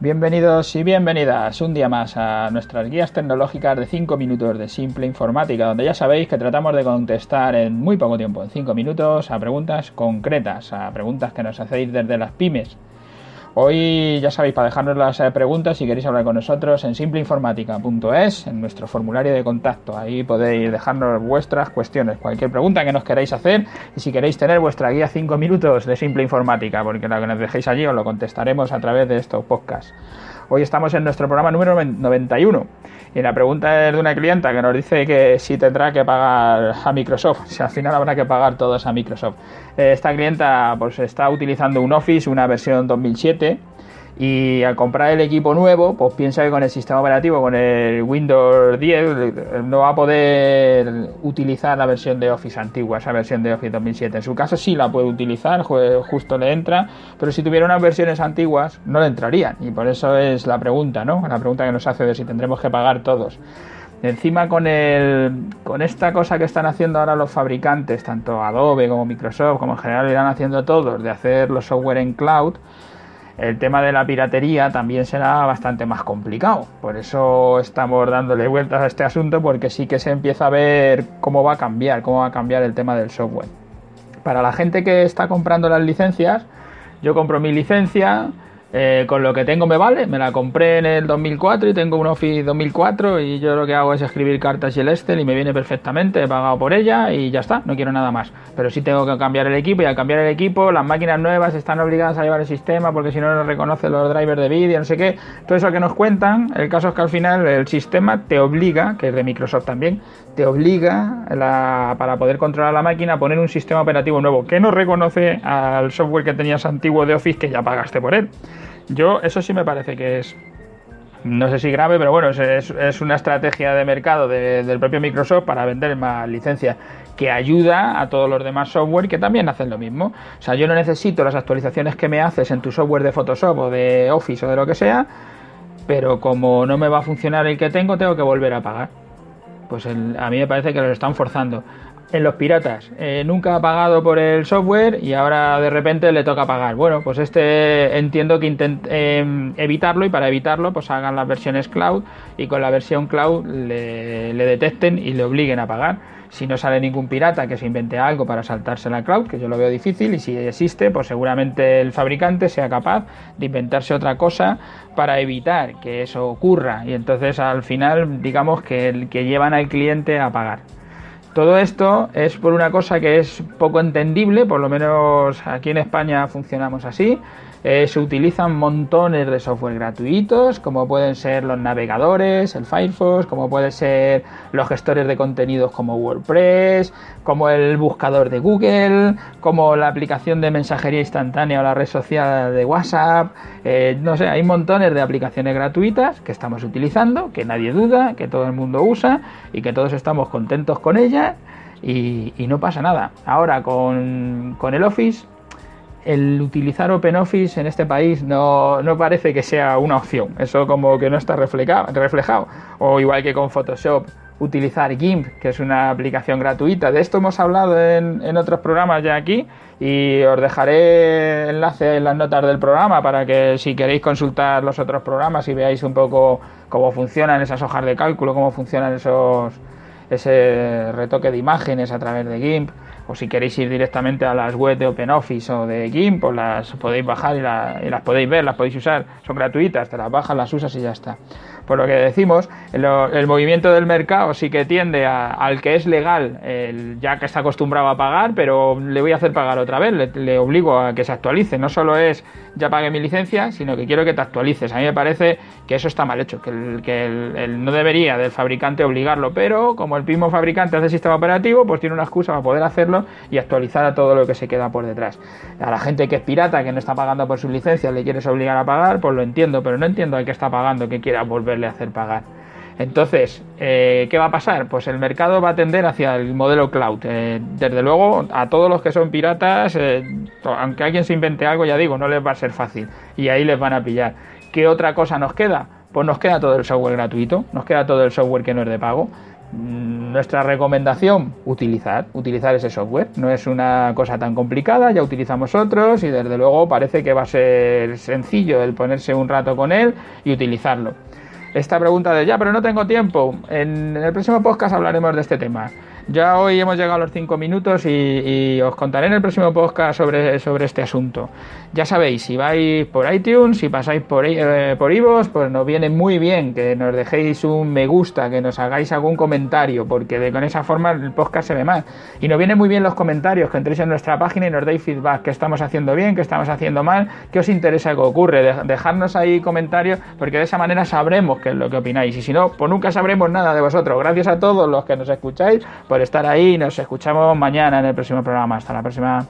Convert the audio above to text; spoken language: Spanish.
Bienvenidos y bienvenidas un día más a nuestras guías tecnológicas de 5 minutos de simple informática, donde ya sabéis que tratamos de contestar en muy poco tiempo, en 5 minutos, a preguntas concretas, a preguntas que nos hacéis desde las pymes Hoy ya sabéis, para dejarnos las eh, preguntas, si queréis hablar con nosotros en simpleinformática.es, en nuestro formulario de contacto. Ahí podéis dejarnos vuestras cuestiones, cualquier pregunta que nos queráis hacer y si queréis tener vuestra guía 5 minutos de simple informática, porque la que nos dejéis allí os lo contestaremos a través de estos podcasts. Hoy estamos en nuestro programa número 91 y la pregunta es de una clienta que nos dice que si tendrá que pagar a Microsoft, si al final habrá que pagar todos a Microsoft. Esta clienta pues está utilizando un Office, una versión 2007 y al comprar el equipo nuevo, pues piensa que con el sistema operativo, con el Windows 10, no va a poder utilizar la versión de Office antigua, esa versión de Office 2007. En su caso sí la puede utilizar, justo le entra, pero si tuviera unas versiones antiguas no le entrarían. Y por eso es la pregunta, ¿no? La pregunta que nos hace de si tendremos que pagar todos. Encima con, el, con esta cosa que están haciendo ahora los fabricantes, tanto Adobe como Microsoft, como en general irán haciendo todos, de hacer los software en cloud, el tema de la piratería también será bastante más complicado. Por eso estamos dándole vueltas a este asunto porque sí que se empieza a ver cómo va a cambiar, cómo va a cambiar el tema del software. Para la gente que está comprando las licencias, yo compro mi licencia, eh, con lo que tengo me vale, me la compré en el 2004 y tengo un Office 2004 y yo lo que hago es escribir cartas y el Excel y me viene perfectamente, he pagado por ella y ya está, no quiero nada más. Pero sí tengo que cambiar el equipo y al cambiar el equipo las máquinas nuevas están obligadas a llevar el sistema porque si no no reconoce los drivers de vídeo, no sé qué. Todo eso que nos cuentan, el caso es que al final el sistema te obliga, que es de Microsoft también, te obliga para poder controlar la máquina a poner un sistema operativo nuevo que no reconoce al software que tenías antiguo de Office que ya pagaste por él. Yo, eso sí me parece que es, no sé si grave, pero bueno, es, una estrategia de mercado del propio Microsoft para vender más licencias que ayuda a todos los demás software que también hacen lo mismo. O sea, yo no necesito las actualizaciones que me haces en tu software de Photoshop o de Office o de lo que sea, pero como no me va a funcionar el que tengo, tengo que volver a pagar. Pues a mí me parece que lo están forzando en los piratas. Eh, nunca ha pagado por el software y ahora de repente le toca pagar. Bueno, pues este entiendo que intenten em, evitarlo y para evitarlo pues hagan las versiones cloud y con la versión cloud le, le, detecten y le obliguen a pagar. Si no sale ningún pirata que se invente algo para saltarse la cloud, que yo lo veo difícil, y si existe, pues seguramente el fabricante sea capaz de inventarse otra cosa para evitar que eso ocurra. Y entonces al final digamos que, que llevan al cliente a pagar. Todo esto es por una cosa que es poco entendible, por lo menos aquí en España funcionamos así, eh, se utilizan montones de software gratuitos, como pueden ser los navegadores, el Firefox, como pueden ser los gestores de contenidos como WordPress, como el buscador de Google, como la aplicación de mensajería instantánea o la red social de WhatsApp. Eh, no sé, hay montones de aplicaciones gratuitas que estamos utilizando, que nadie duda, que todo el mundo usa y que todos estamos contentos con ellas. Y, no pasa nada. Ahora con, con el Office el utilizar OpenOffice en este país no, parece que sea una opción. Eso como que no está reflejado, reflejado. O igual que con Photoshop, utilizar GIMP, que es una aplicación gratuita. De esto hemos hablado en, en otros programas ya aquí y os dejaré enlace en las notas del programa para que si queréis consultar los otros programas y veáis un poco cómo funcionan esas hojas de cálculo, cómo funcionan esos ese retoque de imágenes a través de GIMP o si queréis ir directamente a las webs de OpenOffice o de GIMP, pues las podéis bajar y, las podéis ver, las podéis usar, son gratuitas, te las bajas, las usas y ya está por lo que decimos, el, movimiento del mercado sí que tiende al que es legal, ya que está acostumbrado a pagar, pero le voy a hacer pagar otra vez, le, obligo a que se actualice. No solo es ya pague mi licencia, sino que quiero que te actualices. A mí me parece que eso está mal hecho, que, el, no debería del fabricante obligarlo, pero como el mismo fabricante hace el sistema operativo, pues tiene una excusa para poder hacerlo y actualizar a todo lo que se queda por detrás. A la gente que es pirata, que no está pagando por su licencia, le quieres obligar a pagar, pues lo entiendo, pero no entiendo al que está pagando que quiera volver hacer pagar. Entonces, eh, ¿qué va a pasar? Pues el mercado va a tender hacia el modelo cloud. Eh, desde luego, a todos los que son piratas, eh, aunque alguien se invente algo, ya digo, no les va a ser fácil. Y ahí les van a pillar. ¿Qué otra cosa nos queda? Pues nos queda todo el software gratuito, nos queda todo el software que no es de pago. Mm, nuestra recomendación, utilizar, utilizar ese software. No es una cosa tan complicada, ya utilizamos otros y desde luego parece que va a ser sencillo el ponerse un rato con él y utilizarlo. Esta pregunta de ya, pero no tengo tiempo. En el próximo podcast hablaremos de este tema. Ya hoy hemos llegado a los 5 minutos y, os contaré en el próximo podcast sobre, sobre este asunto. Ya sabéis, si vais por iTunes, si pasáis por, eh, por iVoox, pues nos viene muy bien que nos dejéis un me gusta, que nos hagáis algún comentario, porque de, con esa forma el podcast se ve más. Y nos viene muy bien los comentarios, que entréis en nuestra página y nos deis feedback, que estamos haciendo bien, que estamos haciendo mal, qué os interesa que ocurre. dejarnos ahí comentarios, porque de esa manera sabremos qué es lo que opináis. Y si no, pues nunca sabremos nada de vosotros. Gracias a todos los que nos escucháis estar ahí. Nos escuchamos mañana en el próximo programa. Hasta la próxima.